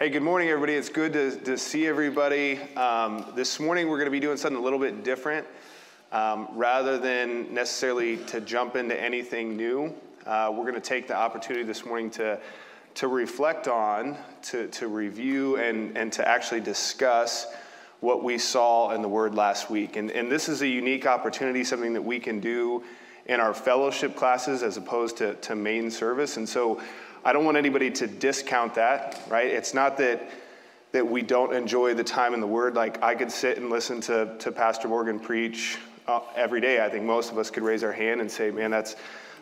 Hey, good morning, everybody. It's good to, to see everybody. Um, this morning, we're going to be doing something a little bit different. Um, rather than necessarily to jump into anything new, uh, we're going to take the opportunity this morning to, to reflect on, to, to review, and, and to actually discuss what we saw in the Word last week. And, and this is a unique opportunity, something that we can do in our fellowship classes as opposed to, to main service. And so I don't want anybody to discount that, right? It's not that that we don't enjoy the time in the Word. Like I could sit and listen to, to Pastor Morgan preach uh, every day. I think most of us could raise our hand and say, man, that's,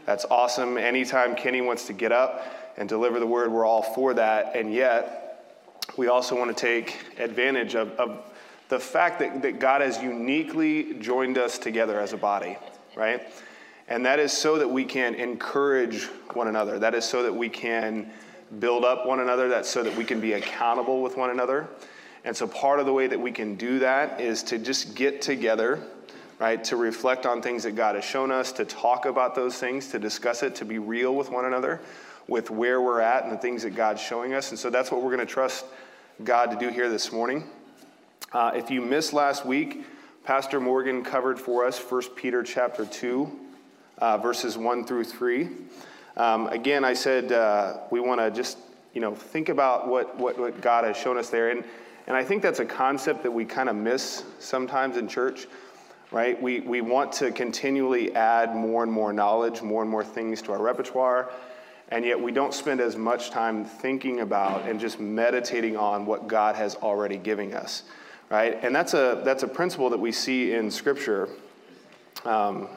that's awesome. Anytime Kenny wants to get up and deliver the Word, we're all for that. And yet, we also want to take advantage of, of the fact that, that God has uniquely joined us together as a body, right? And that is so that we can encourage one another. That is so that we can build up one another. That's so that we can be accountable with one another. And so part of the way that we can do that is to just get together, right? To reflect on things that God has shown us, to talk about those things, to discuss it, to be real with one another, with where we're at and the things that God's showing us. And so that's what we're going to trust God to do here this morning. Uh, if you missed last week, Pastor Morgan covered for us 1 Peter chapter 2 uh, verses 1 through 3. Um, again, I said uh, we want to just you know think about what, what, what God has shown us there. And, and I think that's a concept that we kind of miss sometimes in church, right? We, we want to continually add more and more knowledge, more and more things to our repertoire, and yet we don't spend as much time thinking about and just meditating on what God has already given us, right? And that's a, that's a principle that we see in Scripture. Um,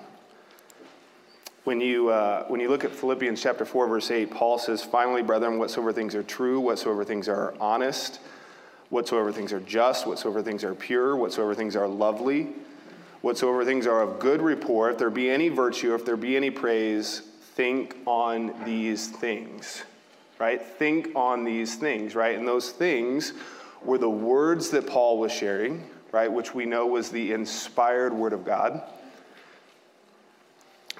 when you, uh, when you look at Philippians chapter 4, verse 8, Paul says, Finally, brethren, whatsoever things are true, whatsoever things are honest, whatsoever things are just, whatsoever things are pure, whatsoever things are lovely, whatsoever things are of good report, if there be any virtue, if there be any praise, think on these things. Right? Think on these things, right? And those things were the words that Paul was sharing, right? Which we know was the inspired word of God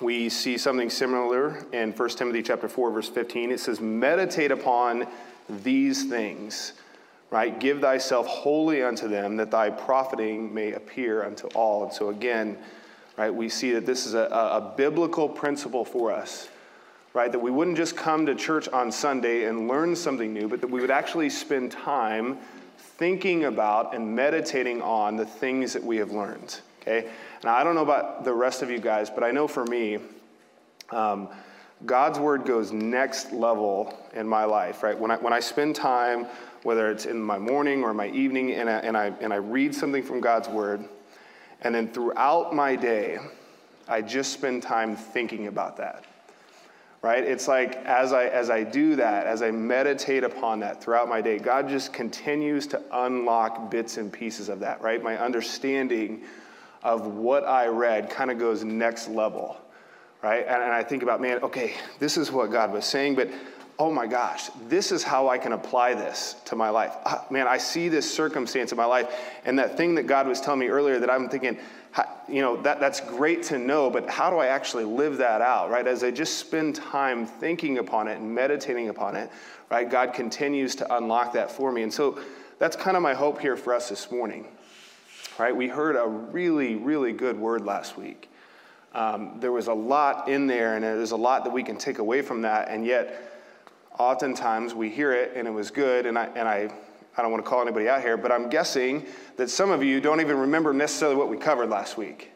we see something similar in 1 Timothy chapter 4 verse 15. It says meditate upon these things, right? Give thyself wholly unto them that thy profiting may appear unto all. And so again, right, we see that this is a, a biblical principle for us, right? That we wouldn't just come to church on Sunday and learn something new, but that we would actually spend time thinking about and meditating on the things that we have learned, okay? Now, I don't know about the rest of you guys, but I know for me, um, God's word goes next level in my life, right? When I, when I spend time, whether it's in my morning or my evening, and I, and, I, and I read something from God's word, and then throughout my day, I just spend time thinking about that. Right? It's like as I as I do that, as I meditate upon that throughout my day, God just continues to unlock bits and pieces of that, right? My understanding of what I read kind of goes next level, right? And, and I think about, man, okay, this is what God was saying, but oh my gosh, this is how I can apply this to my life. Uh, man, I see this circumstance in my life, and that thing that God was telling me earlier that I'm thinking, you know, that, that's great to know, but how do I actually live that out, right? As I just spend time thinking upon it and meditating upon it, right? God continues to unlock that for me. And so that's kind of my hope here for us this morning right? We heard a really, really good word last week. Um, there was a lot in there, and there's a lot that we can take away from that, and yet, oftentimes we hear it and it was good, and I, and I, I don't want to call anybody out here, but I'm guessing that some of you don't even remember necessarily what we covered last week.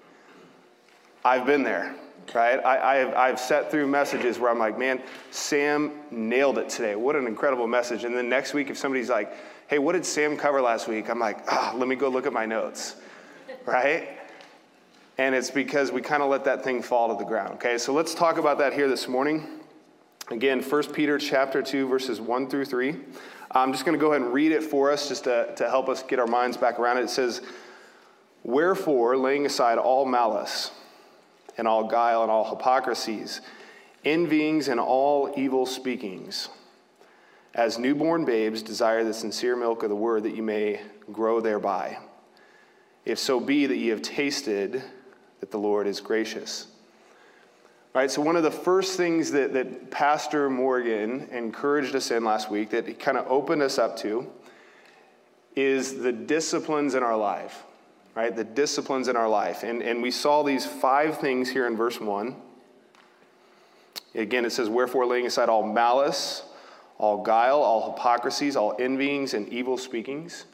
I've been there, right? I, have I've sat through messages where I'm like, man, Sam nailed it today. What an incredible message. And then next week, if somebody's like, hey, what did Sam cover last week? I'm like, ah, let me go look at my notes, right? And it's because we kind of let that thing fall to the ground, okay? So let's talk about that here this morning. Again, 1 Peter chapter 2, verses 1 through 3. I'm just going to go ahead and read it for us just to, to help us get our minds back around it. It says, Wherefore, laying aside all malice and all guile and all hypocrisies, envyings and all evil speakings, as newborn babes, desire the sincere milk of the word that you may grow thereby. If so be that ye have tasted that the Lord is gracious. Right, so one of the first things that, that Pastor Morgan encouraged us in last week, that he kind of opened us up to, is the disciplines in our life. Right, the disciplines in our life. And, and we saw these five things here in verse 1. Again, it says, Wherefore, laying aside all malice, all guile, all hypocrisies, all envyings, and evil speakings.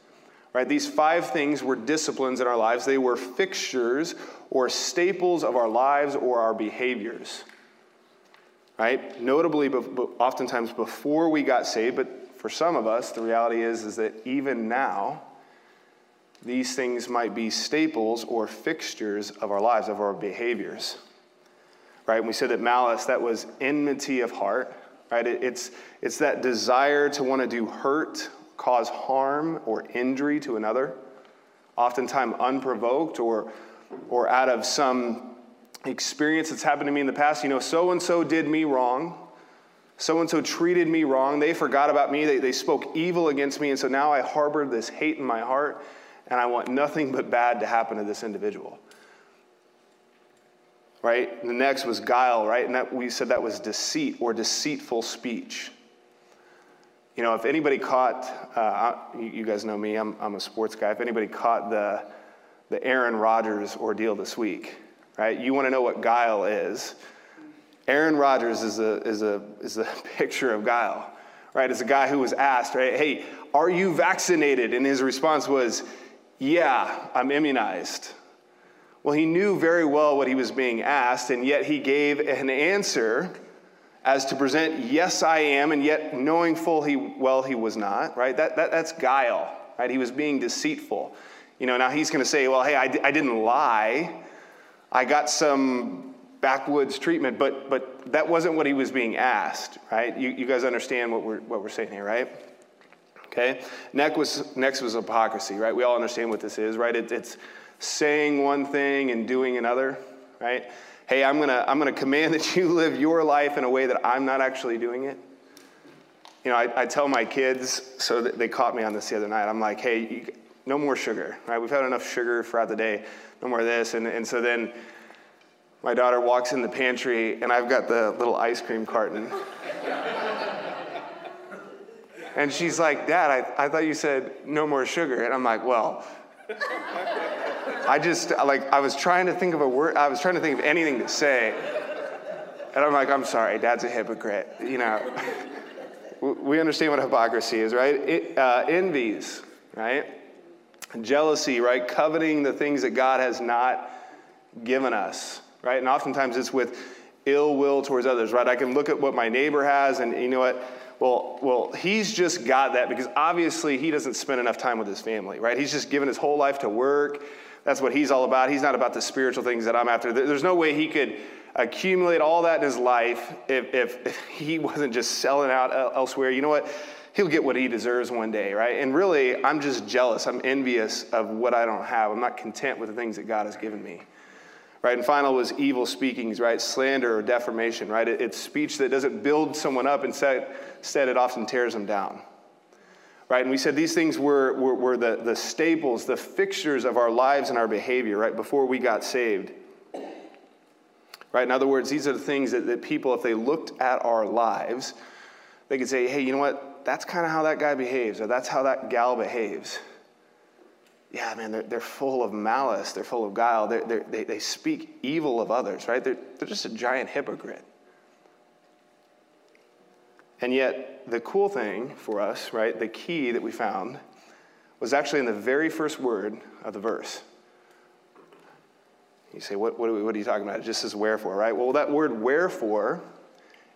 Right? These five things were disciplines in our lives. They were fixtures or staples of our lives or our behaviors. Right? Notably, oftentimes before we got saved, but for some of us, the reality is, is that even now, these things might be staples or fixtures of our lives, of our behaviors. Right? And we said that malice, that was enmity of heart. Right? It, it's, it's that desire to want to do hurt cause harm or injury to another, oftentimes unprovoked or, or out of some experience that's happened to me in the past. You know, so and so did me wrong. So and so treated me wrong. They forgot about me. They, they spoke evil against me. And so now I harbor this hate in my heart, and I want nothing but bad to happen to this individual. Right? The next was guile, right? And that, we said that was deceit or deceitful speech. You know, if anybody caught, uh, you guys know me, I'm, I'm a sports guy. If anybody caught the, the Aaron Rodgers ordeal this week, right? You want to know what guile is. Aaron Rodgers is a, is, a, is a picture of guile, right? It's a guy who was asked, right, hey, are you vaccinated? And his response was, yeah, I'm immunized. Well, he knew very well what he was being asked, and yet he gave an answer as to present, yes, I am, and yet knowing full he, well he was not, right? That, that, that's guile, right? He was being deceitful. You know, now he's going to say, well, hey, I, I didn't lie. I got some backwoods treatment, but, but that wasn't what he was being asked, right? You, you guys understand what we're, what we're saying here, right? Okay? Next was, next was hypocrisy, right? We all understand what this is, right? It, it's saying one thing and doing another, right? hey, I'm to I'm to command that you live your life in a way that I'm not actually doing it. You know, I, I tell my kids, so they caught me on this the other night. I'm like, hey, you, no more sugar, right? We've had enough sugar throughout the day, no more of this. And, and so then my daughter walks in the pantry, and I've got the little ice cream carton. and she's like, Dad, I, I thought you said no more sugar. And I'm like, well, I just, like, I was trying to think of a word, I was trying to think of anything to say. And I'm like, I'm sorry, dad's a hypocrite. You know, we understand what hypocrisy is, right? It, uh, envies, right? Jealousy, right? Coveting the things that God has not given us, right? And oftentimes it's with ill will towards others, right? I can look at what my neighbor has, and you know what? Well, well, he's just got that because obviously he doesn't spend enough time with his family, right? He's just given his whole life to work. That's what he's all about. He's not about the spiritual things that I'm after. There's no way he could accumulate all that in his life if, if, he wasn't just selling out elsewhere. You know what? He'll get what he deserves one day, right? And really, I'm just jealous. I'm envious of what I don't have. I'm not content with the things that God has given me. Right, and final was evil speakings, right? Slander or defamation, right? It's speech that doesn't build someone up, instead it often tears them down right? And we said these things were, were, were, the, the staples, the fixtures of our lives and our behavior, right, before we got saved. Right? In other words, these are the things that, that people, if they looked at our lives, they could say, hey, you know what? That's kind of how that guy behaves, or that's how that gal behaves. Yeah, man, they're, they're full of malice, they're full of guile, they're, they're, they they speak evil of others, right? They're, they're just a giant hypocrite. And yet, the cool thing for us, right, the key that we found was actually in the very first word of the verse. You say, what, what, are, we, what are you talking about? It just says wherefore, right? Well, that word wherefore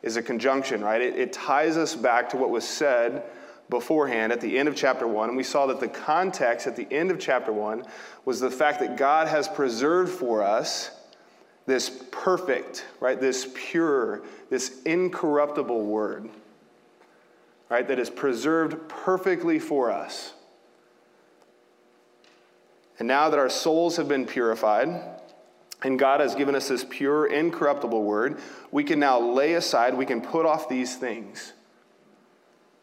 is a conjunction, right? It, it ties us back to what was said beforehand at the end of chapter 1. And we saw that the context at the end of chapter 1 was the fact that God has preserved for us this perfect, right? This pure, this incorruptible word right, that is preserved perfectly for us. And now that our souls have been purified, and God has given us this pure, incorruptible word, we can now lay aside, we can put off these things.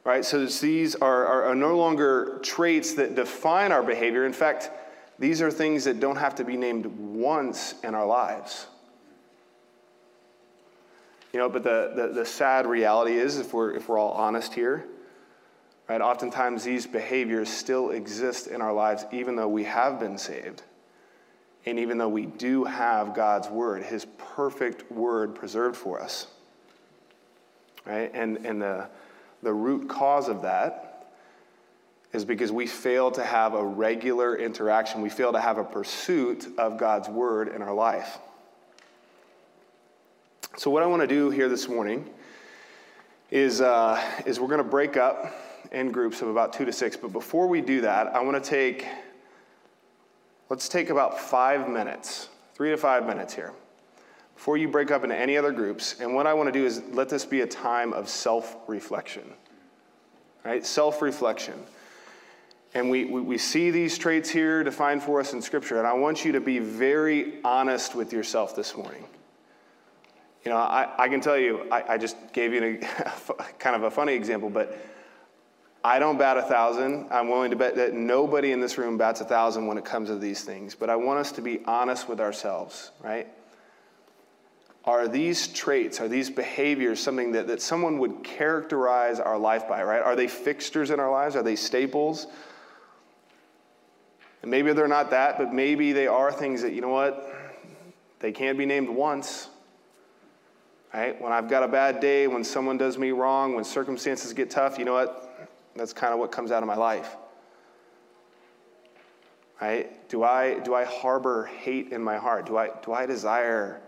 Right? So these are, are, are no longer traits that define our behavior. In fact, these are things that don't have to be named once in our lives. You know, but the, the, the sad reality is, if we're, if we're all honest here, right, oftentimes these behaviors still exist in our lives even though we have been saved. And even though we do have God's word, his perfect word preserved for us. Right? And, and the, the root cause of that is because we fail to have a regular interaction. We fail to have a pursuit of God's word in our life. So, what I want to do here this morning is, uh, is we're going to break up in groups of about two to six. But before we do that, I want to take, let's take about five minutes, three to five minutes here, before you break up into any other groups. And what I want to do is let this be a time of self reflection, right? Self reflection. And we, we, we, see these traits here defined for us in Scripture. And I want you to be very honest with yourself this morning. You know, I, I can tell you, I, I just gave you kind of a funny example, but I don't bat a thousand. I'm willing to bet that nobody in this room bats a thousand when it comes to these things. But I want us to be honest with ourselves, right? Are these traits, are these behaviors something that, that someone would characterize our life by, right? Are they fixtures in our lives? Are they staples? And maybe they're not that, but maybe they are things that, you know what? They can't be named once. Right? When I've got a bad day, when someone does me wrong, when circumstances get tough, you know what? That's kind of what comes out of my life. Right? Do I do I harbor hate in my heart? Do I do I desire,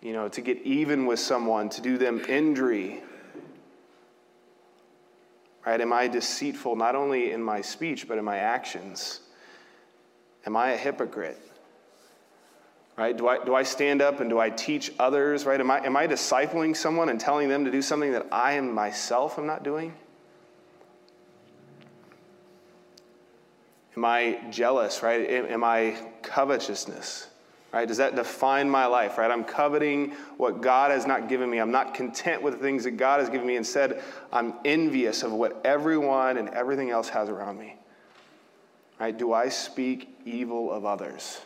you know, to get even with someone, to do them injury? Right? Am I deceitful not only in my speech but in my actions? Am I a hypocrite? Right? Do I, do I stand up and do I teach others, right? Am I, am I discipling someone and telling them to do something that I am myself am not doing? Am I jealous, right? Am, am I covetousness, right? Does that define my life, right? I'm coveting what God has not given me. I'm not content with the things that God has given me. Instead, I'm envious of what everyone and everything else has around me. Right? Do I speak evil of others?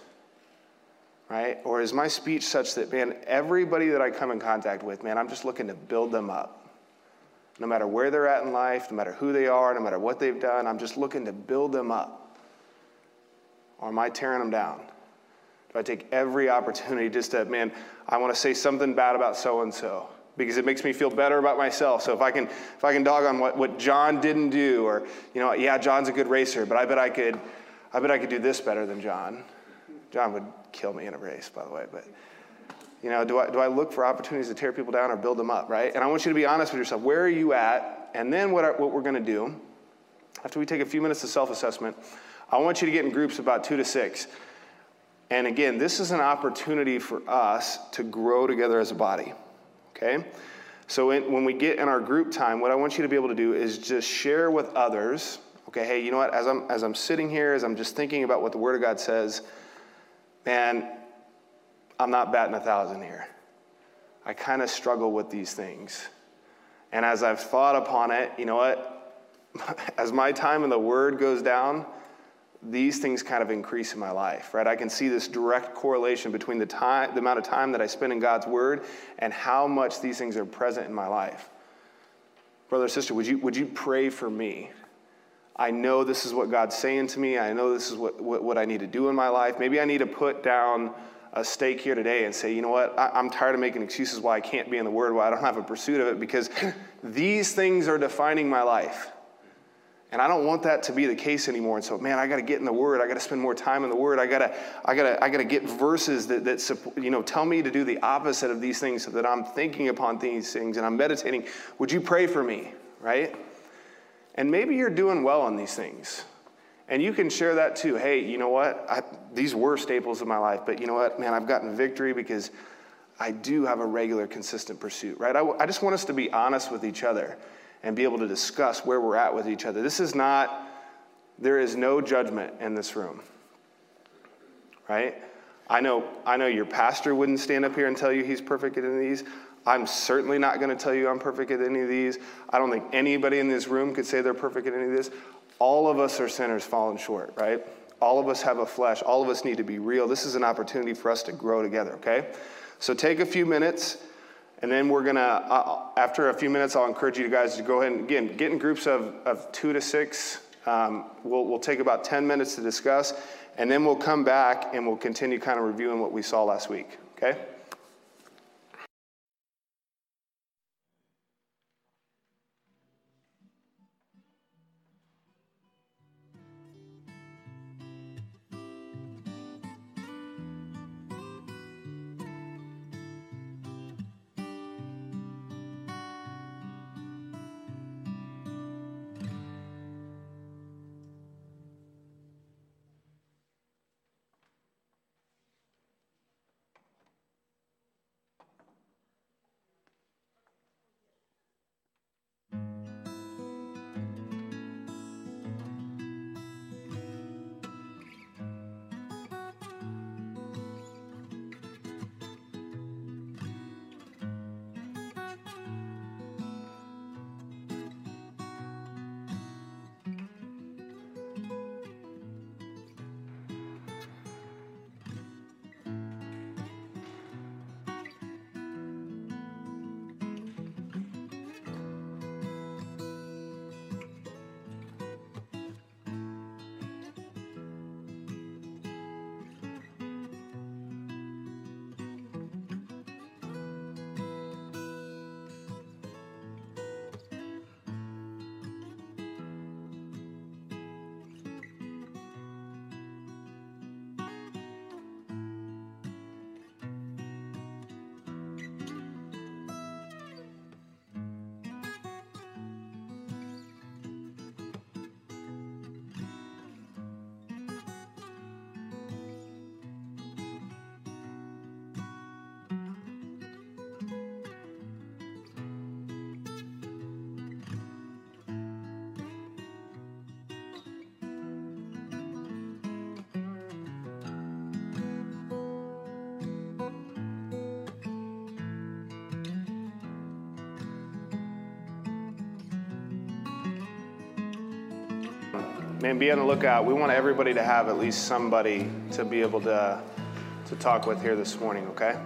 Right? Or is my speech such that, man, everybody that I come in contact with, man, I'm just looking to build them up. No matter where they're at in life, no matter who they are, no matter what they've done, I'm just looking to build them up. Or am I tearing them down? Do I take every opportunity just to, man, I want to say something bad about so and so because it makes me feel better about myself. So if I can, if I can dog on what, what John didn't do, or you know, yeah, John's a good racer, but I bet I could, I bet I could do this better than John. John would kill me in a race, by the way, but you know, do I, do I look for opportunities to tear people down or build them up, right? And I want you to be honest with yourself. Where are you at? And then what, are, what we're going to do, after we take a few minutes of self assessment, I want you to get in groups about two to six. And again, this is an opportunity for us to grow together as a body, okay? So in, when we get in our group time, what I want you to be able to do is just share with others, okay, hey, you know what, as I'm, as I'm sitting here, as I'm just thinking about what the Word of God says, man, I'm not batting a thousand here. I kind of struggle with these things. And as I've thought upon it, you know what? As my time in the Word goes down, these things kind of increase in my life, right? I can see this direct correlation between the time, the amount of time that I spend in God's Word and how much these things are present in my life. Brother, sister, would you, would you pray for me? I know this is what God's saying to me. I know this is what, what, what, I need to do in my life. Maybe I need to put down a stake here today and say, you know what, I, I'm tired of making excuses why I can't be in the Word, why I don't have a pursuit of it, because these things are defining my life. And I don't want that to be the case anymore. And so, man, I got to get in the Word. I got to spend more time in the Word. I got to, I got to, I got to get verses that, that, you know, tell me to do the opposite of these things, so that I'm thinking upon these things and I'm meditating. Would you pray for me, right? And maybe you're doing well on these things. And you can share that too. Hey, you know what? I, these were staples of my life, but you know what, man, I've gotten victory because I do have a regular, consistent pursuit, right? I, I just want us to be honest with each other and be able to discuss where we're at with each other. This is not, there is no judgment in this room, right? I know, I know your pastor wouldn't stand up here and tell you he's perfect in these. I'm certainly not going to tell you I'm perfect at any of these. I don't think anybody in this room could say they're perfect at any of this. All of us are sinners falling short, right? All of us have a flesh. All of us need to be real. This is an opportunity for us to grow together, okay? So take a few minutes, and then we're going to, uh, after a few minutes, I'll encourage you guys to go ahead and, again, get in groups of, of two to six. Um, we'll, we'll take about 10 minutes to discuss, and then we'll come back and we'll continue kind of reviewing what we saw last week, okay? man, be on the lookout. We want everybody to have at least somebody to be able to, to talk with here this morning, okay?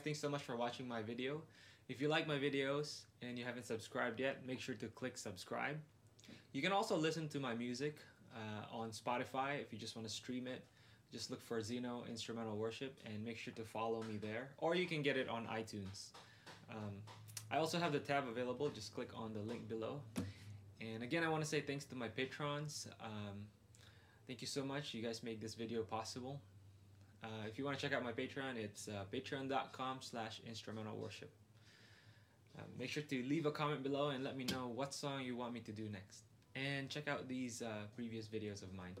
Thanks so much for watching my video. If you like my videos and you haven't subscribed yet, make sure to click subscribe. You can also listen to my music uh, on Spotify if you just want to stream it. Just look for Zeno Instrumental Worship and make sure to follow me there. Or you can get it on iTunes. Um, I also have the tab available. Just click on the link below. And again, I want to say thanks to my patrons. Um, thank you so much. You guys make this video possible. Uh, if you want to check out my Patreon, it's uh, patreon.com slash instrumental worship. Uh, make sure to leave a comment below and let me know what song you want me to do next. And check out these uh, previous videos of mine.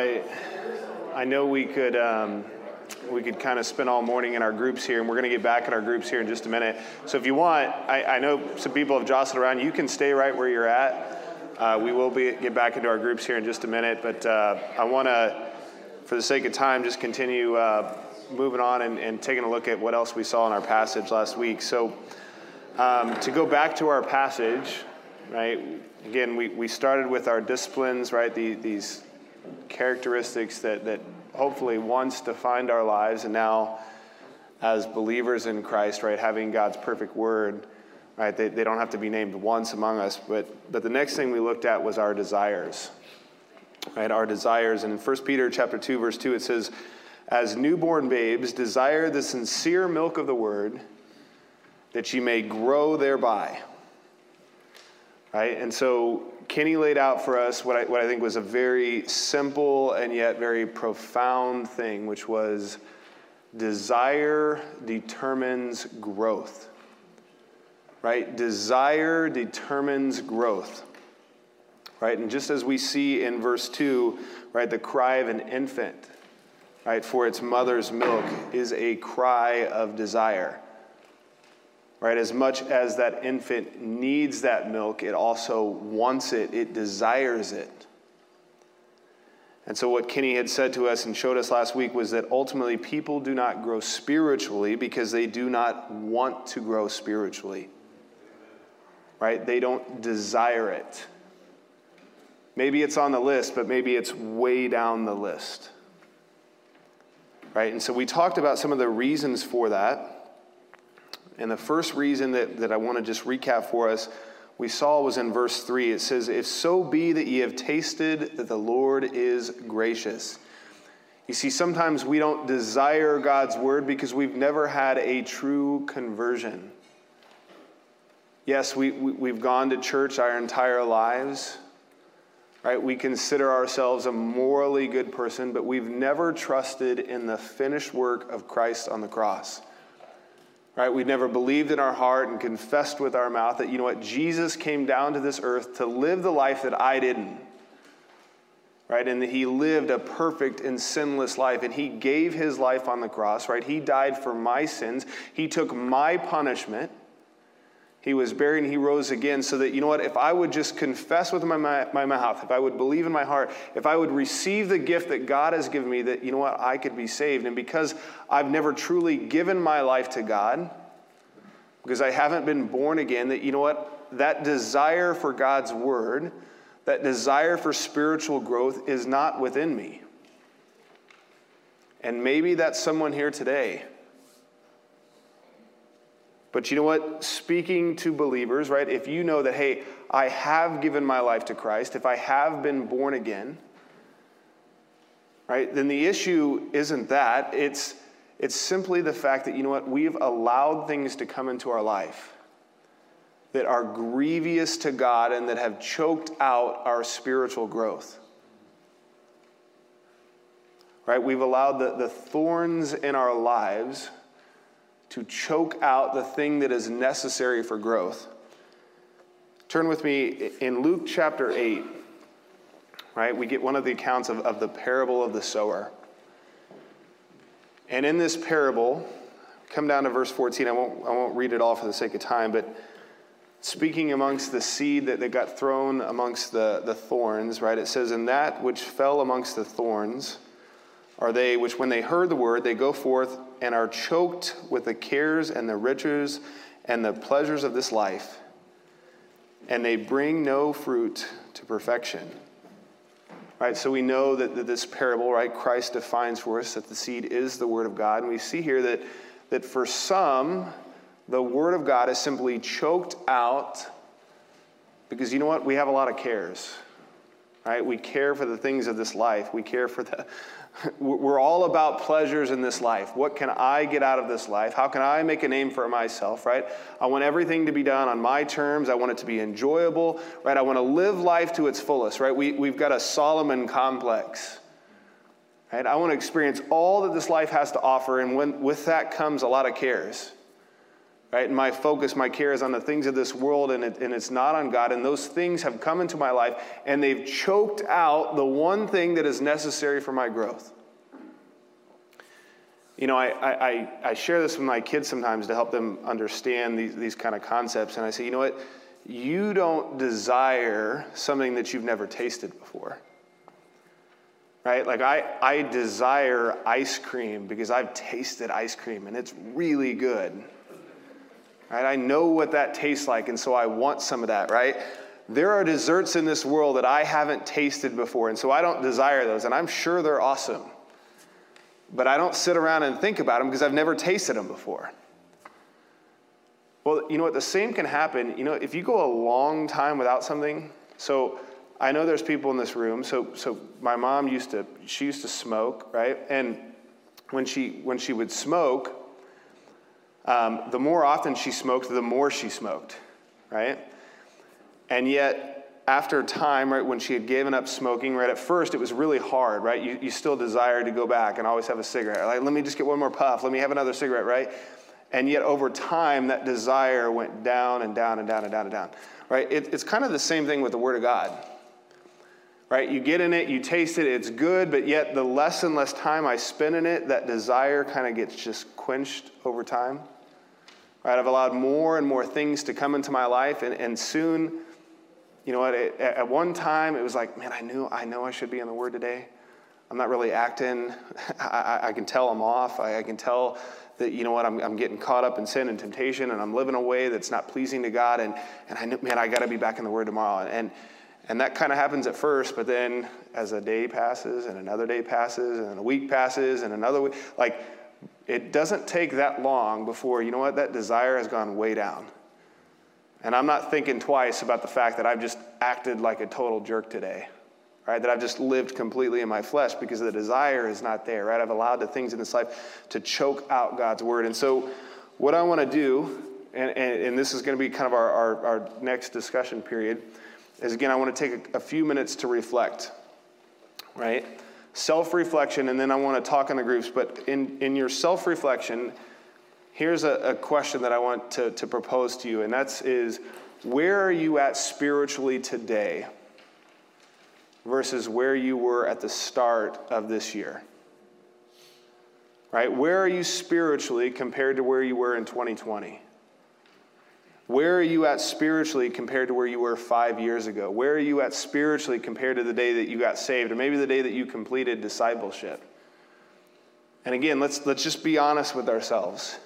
Right. I know we could um, we could kind of spend all morning in our groups here, and we're going to get back in our groups here in just a minute. So if you want, I, I know some people have jostled around. You can stay right where you're at. Uh, we will be get back into our groups here in just a minute, but uh, I want to, for the sake of time, just continue uh, moving on and, and, taking a look at what else we saw in our passage last week. So um, to go back to our passage, right? Again, we, we started with our disciplines, right? The, these characteristics that, that hopefully once defined our lives, and now as believers in Christ, right, having God's perfect word, right, they, they don't have to be named once among us. But, but the next thing we looked at was our desires, right, our desires. And in 1 Peter chapter 2, verse 2, it says, As newborn babes, desire the sincere milk of the word, that ye may grow thereby. Right? And so Kenny laid out for us what I, what I think was a very simple and yet very profound thing, which was desire determines growth. Right? Desire determines growth. Right? And just as we see in verse 2, right, the cry of an infant, right, for its mother's milk is a cry of desire right? As much as that infant needs that milk, it also wants it, it desires it. And so, what Kenny had said to us and showed us last week was that ultimately people do not grow spiritually because they do not want to grow spiritually, right? They don't desire it. Maybe it's on the list, but maybe it's way down the list, right? And so, we talked about some of the reasons for that. And the first reason that, that I want to just recap for us, we saw was in verse 3. It says, If so be that ye have tasted that the Lord is gracious. You see, sometimes we don't desire God's word because we've never had a true conversion. Yes, we, we, have gone to church our entire lives, right? We consider ourselves a morally good person, but we've never trusted in the finished work of Christ on the cross. Right? We've never believed in our heart and confessed with our mouth that, you know what, Jesus came down to this earth to live the life that I didn't. Right? And that he lived a perfect and sinless life. And he gave his life on the cross, right? He died for my sins. He took my punishment he was buried and he rose again so that, you know what, if I would just confess with my, my, mouth, if I would believe in my heart, if I would receive the gift that God has given me, that, you know what, I could be saved. And because I've never truly given my life to God, because I haven't been born again, that, you know what, that desire for God's word, that desire for spiritual growth is not within me. And maybe that's someone here today but you know what? Speaking to believers, right? If you know that, hey, I have given my life to Christ, if I have been born again, right, then the issue isn't that. It's, it's simply the fact that, you know what? We've allowed things to come into our life that are grievous to God and that have choked out our spiritual growth. Right? We've allowed the, the thorns in our lives to choke out the thing that is necessary for growth. Turn with me in Luke chapter 8, right? We get one of the accounts of, of the parable of the sower. And in this parable, come down to verse 14. I won't, I won't read it all for the sake of time, but speaking amongst the seed that, that got thrown amongst the, the thorns, right? It says, And that which fell amongst the thorns are they which, when they heard the word, they go forth and are choked with the cares and the riches and the pleasures of this life, and they bring no fruit to perfection. Right, so we know that, that this parable, right, Christ defines for us that the seed is the word of God. And we see here that, that for some, the word of God is simply choked out because you know what? We have a lot of cares. Right? We care for the things of this life. We care for the, we're all about pleasures in this life. What can I get out of this life? How can I make a name for myself, right? I want everything to be done on my terms. I want it to be enjoyable, right? I want to live life to its fullest, right? We, we've got a Solomon complex, right? I want to experience all that this life has to offer, and when, with that comes a lot of cares right? And my focus, my care is on the things of this world and, it, and it's not on God. And those things have come into my life and they've choked out the one thing that is necessary for my growth. You know, I, I, I share this with my kids sometimes to help them understand these, these kind of concepts. And I say, you know what? You don't desire something that you've never tasted before. Right? Like, I, I desire ice cream because I've tasted ice cream and it's really good Right? I know what that tastes like, and so I want some of that, right? There are desserts in this world that I haven't tasted before, and so I don't desire those, and I'm sure they're awesome. But I don't sit around and think about them because I've never tasted them before. Well, you know what? The same can happen. You know, if you go a long time without something, so I know there's people in this room. So, so my mom used to, she used to smoke, right? And when she, when she would smoke, um, the more often she smoked, the more she smoked, right? And yet, after a time, right, when she had given up smoking, right, at first it was really hard, right? You, you still desired to go back and always have a cigarette. Like, let me just get one more puff. Let me have another cigarette, right? And yet, over time, that desire went down and down and down and down and down, right? It, it's kind of the same thing with the Word of God, right? You get in it, you taste it, it's good, but yet the less and less time I spend in it, that desire kind of gets just quenched over time. Right? I've allowed more and more things to come into my life, and, and soon, you know what? It, at one time, it was like, man, I knew, I know I should be in the Word today. I'm not really acting. I, I can tell I'm off. I, I, can tell that, you know what, I'm, I'm getting caught up in sin and temptation, and I'm living a way that's not pleasing to God. And, and I knew, man, I got to be back in the Word tomorrow. And, and that kind of happens at first, but then as a day passes, and another day passes, and a week passes, and another week, like, it doesn't take that long before, you know what, that desire has gone way down. And I'm not thinking twice about the fact that I've just acted like a total jerk today, right? That I've just lived completely in my flesh because the desire is not there, right? I've allowed the things in this life to choke out God's word. And so, what I want to do, and, and, and, this is going to be kind of our, our, our next discussion period, is again, I want to take a, few minutes to reflect, right? Self reflection, and then I want to talk in the groups. But in, in your self reflection, here's a, a, question that I want to, to propose to you, and that's is where are you at spiritually today versus where you were at the start of this year? Right? Where are you spiritually compared to where you were in 2020? Where are you at spiritually compared to where you were five years ago? Where are you at spiritually compared to the day that you got saved, or maybe the day that you completed discipleship? And again, let's, let's just be honest with ourselves.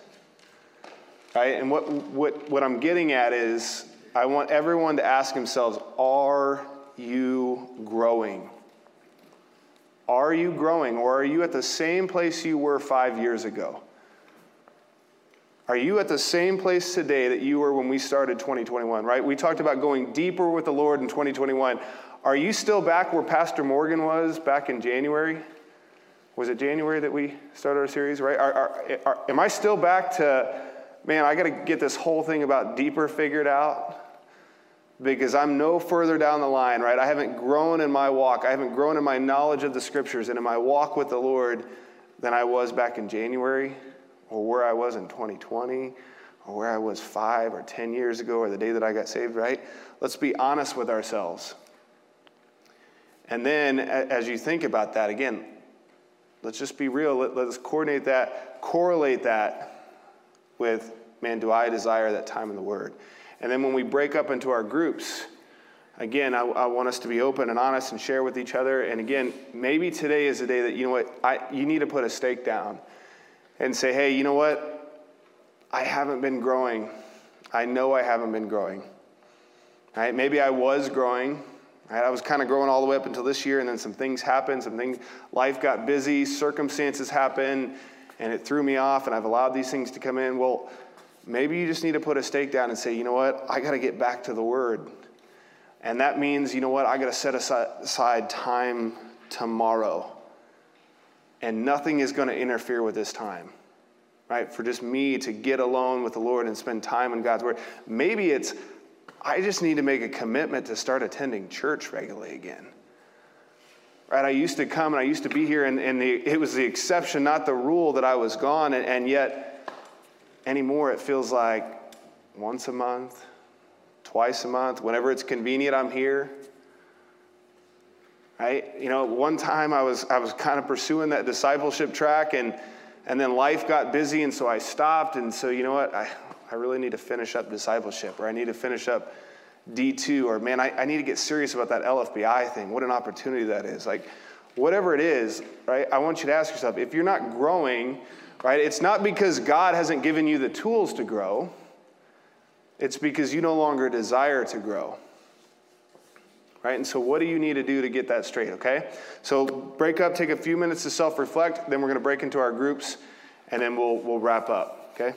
Right? And what, what, what I'm getting at is I want everyone to ask themselves are you growing? Are you growing, or are you at the same place you were five years ago? Are you at the same place today that you were when we started 2021, right? We talked about going deeper with the Lord in 2021. Are you still back where Pastor Morgan was back in January? Was it January that we started our series, right? Are, are, are, am I still back to, man, I got to get this whole thing about deeper figured out? Because I'm no further down the line, right? I haven't grown in my walk. I haven't grown in my knowledge of the scriptures and in my walk with the Lord than I was back in January or where I was in 2020 or where I was five or 10 years ago or the day that I got saved, right? Let's be honest with ourselves. And then as you think about that, again, let's just be real. Let, us coordinate that, correlate that with, man, do I desire that time in the Word? And then when we break up into our groups, again, I, I, want us to be open and honest and share with each other. And again, maybe today is the day that, you know what, I, you need to put a stake down and say, hey, you know what? I haven't been growing. I know I haven't been growing. Right? Maybe I was growing. Right? I was kind of growing all the way up until this year, and then some things happened. Some things, life got busy, circumstances happened, and it threw me off, and I've allowed these things to come in. Well, maybe you just need to put a stake down and say, you know what? I got to get back to the Word. And that means, you know what? I got to set aside time tomorrow and nothing is going to interfere with this time right? For just me to get alone with the lord and spend time in god's word. Maybe it's i just need to make a commitment to start attending church regularly again. Right i used to come and i used to be here and, and the, it was the exception not the rule that i was gone and, and yet anymore it feels like once a month twice a month whenever it's convenient i'm here right? You know, one time I was, I was kind of pursuing that discipleship track and, and then life got busy and so I stopped. And so, you know what? I, I really need to finish up discipleship or I need to finish up D2 or man, I, I need to get serious about that LFBI thing. What an opportunity that is. Like, whatever it is, right? I want you to ask yourself if you're not growing, right? It's not because God hasn't given you the tools to grow, it's because you no longer desire to grow right? And so, what do you need to do to get that straight, okay? So, break up, take a few minutes to self reflect, then we're to break into our groups, and then we'll, we'll wrap up, okay?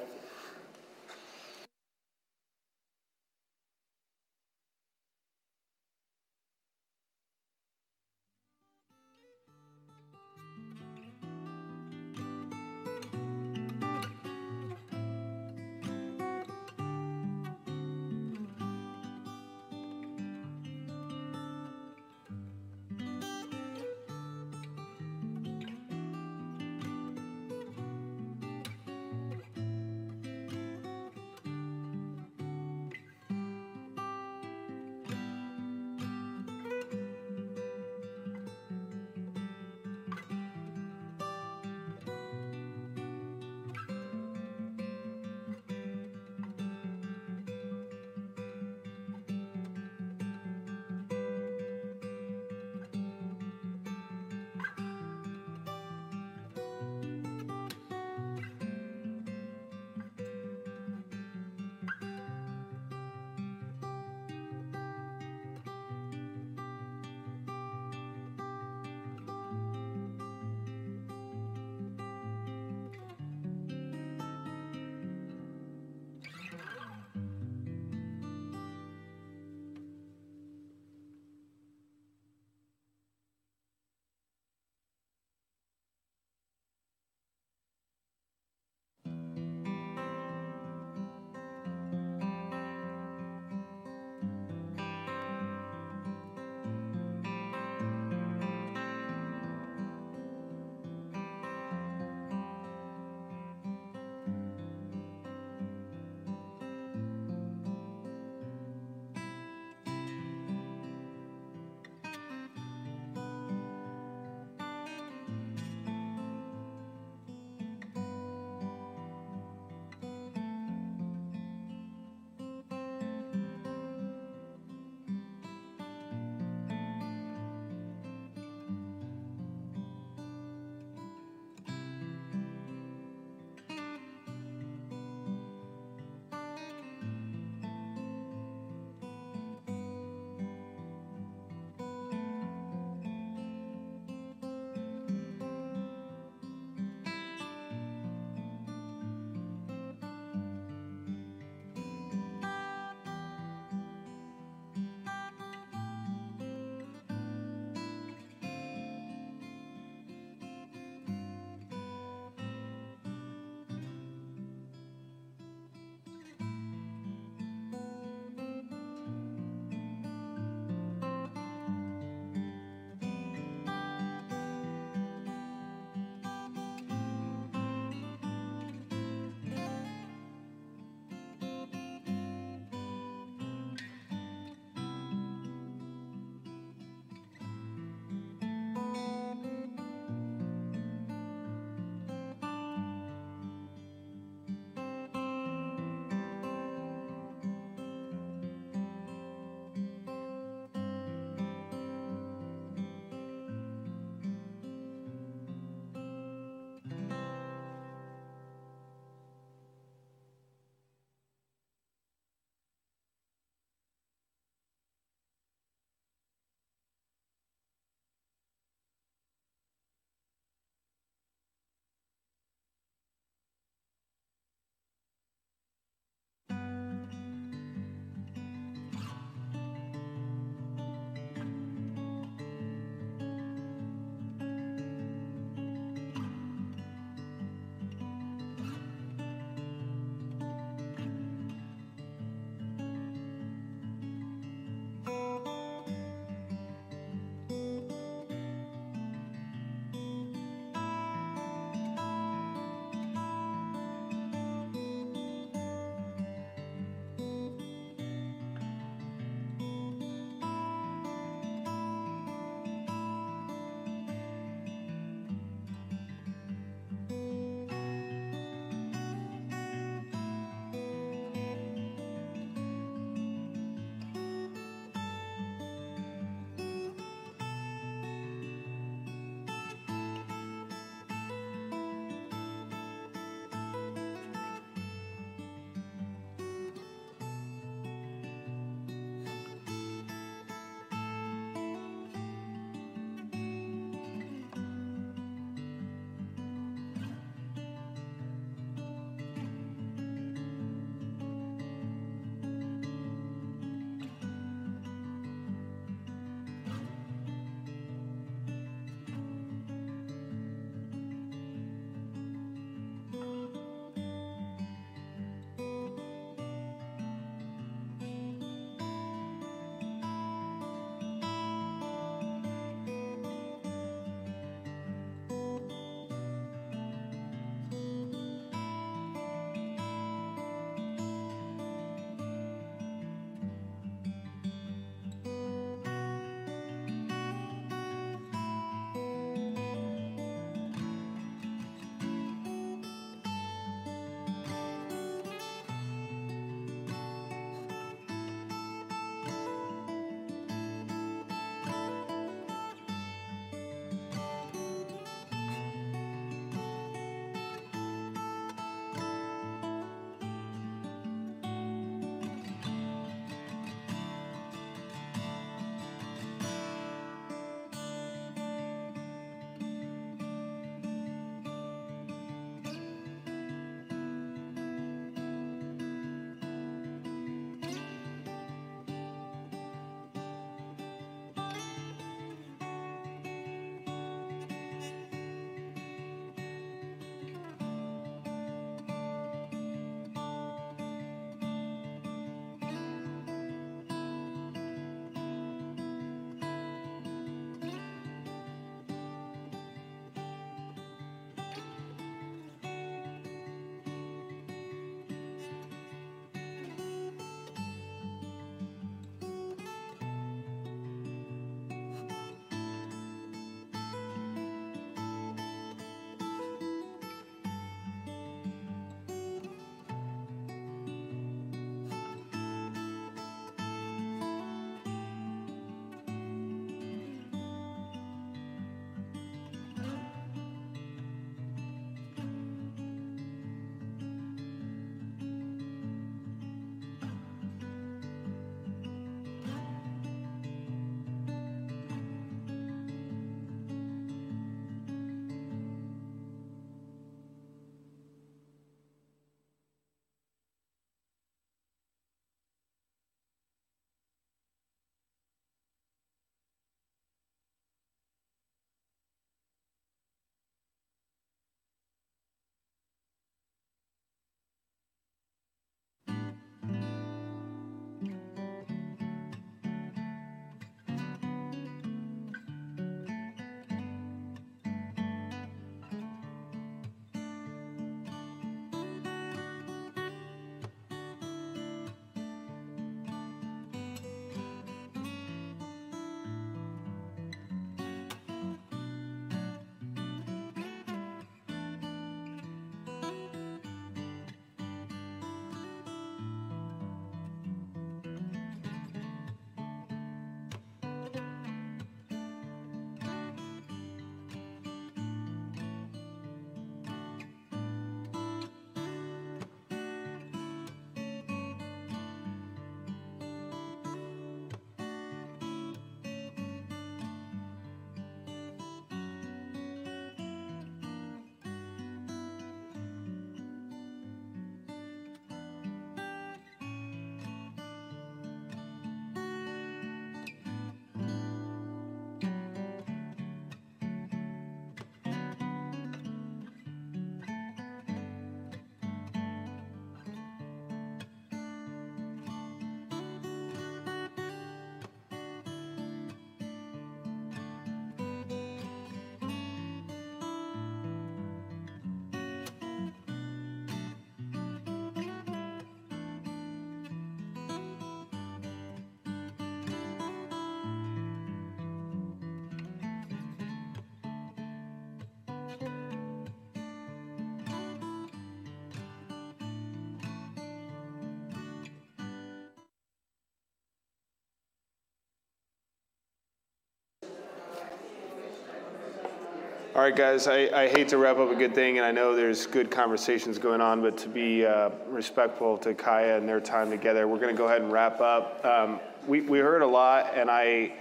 All right, guys, I, I hate to wrap up a good thing, and I know there's good conversations going on, but to be uh, respectful to Kaya and their time together, we're going to go ahead and wrap up. Um, we, we heard a lot, and I,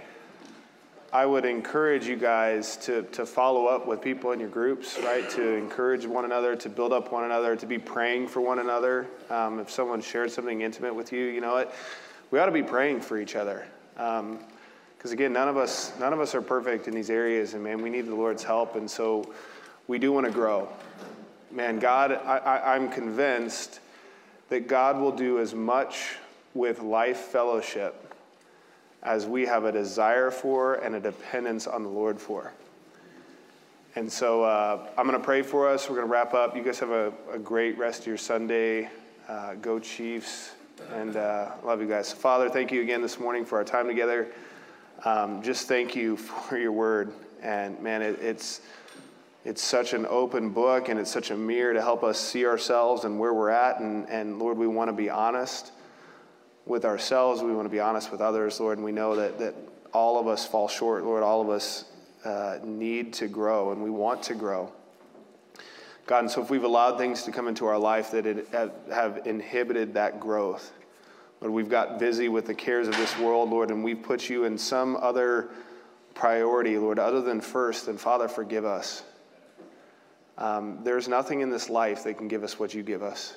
I would encourage you guys to, to follow up with people in your groups, right? To encourage one another, to build up one another, to be praying for one another. Um, if someone shared something intimate with you, you know what? We ought to be praying for each other. Because again, none of us none of us are perfect in these areas, and man, we need the Lord's help, and so we do want to grow. Man, God, I, I, I'm convinced that God will do as much with life fellowship as we have a desire for and a dependence on the Lord for. And so uh, I'm going to pray for us. We're going to wrap up. You guys have a, a great rest of your Sunday. Uh, go Chiefs. And uh, love you guys. Father, thank you again this morning for our time together. Um, just thank you for your word. And man, it, it's, it's such an open book and it's such a mirror to help us see ourselves and where we're at. And, and Lord, we want to be honest with ourselves. We want to be honest with others, Lord. And we know that, that all of us fall short, Lord. All of us uh, need to grow, and we want to grow. God, and so if we've allowed things to come into our life that it, have, have inhibited that growth, Lord, we've got busy with the cares of this world, Lord, and we've put you in some other priority, Lord, other than first, And Father, forgive us. Um, there's nothing in this life that can give us what you give us.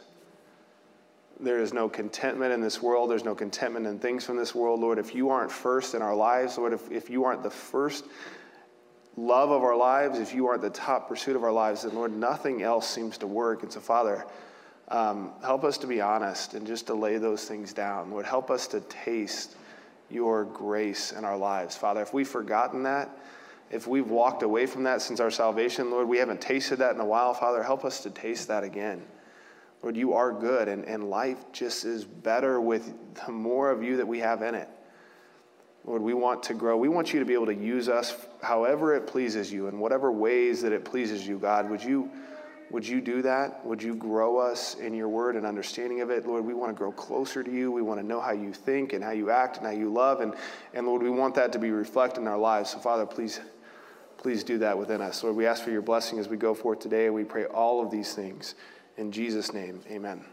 There is no contentment in this world. There's no contentment in things from this world, Lord. If you aren't first in our lives, Lord, if, if you aren't the first love of our lives, if you aren't the top pursuit of our lives, then, Lord, nothing else seems to work. And so, Father, um, help us to be honest and just to lay those things down. Lord, help us to taste your grace in our lives. Father, if we've forgotten that, if we've walked away from that since our salvation, Lord, we haven't tasted that in a while, Father, help us to taste that again. Lord, you are good, and, and life just is better with the more of you that we have in it. Lord, we want to grow. We want you to be able to use us however it pleases you, in whatever ways that it pleases you, God. Would you, would you do that? Would you grow us in your word and understanding of it? Lord, we want to grow closer to you. We want to know how you think and how you act and how you love. And, and Lord, we want that to be reflected in our lives. So, Father, please, please do that within us. Lord, we ask for your blessing as we go forth today. And we pray all of these things. In Jesus' name, amen.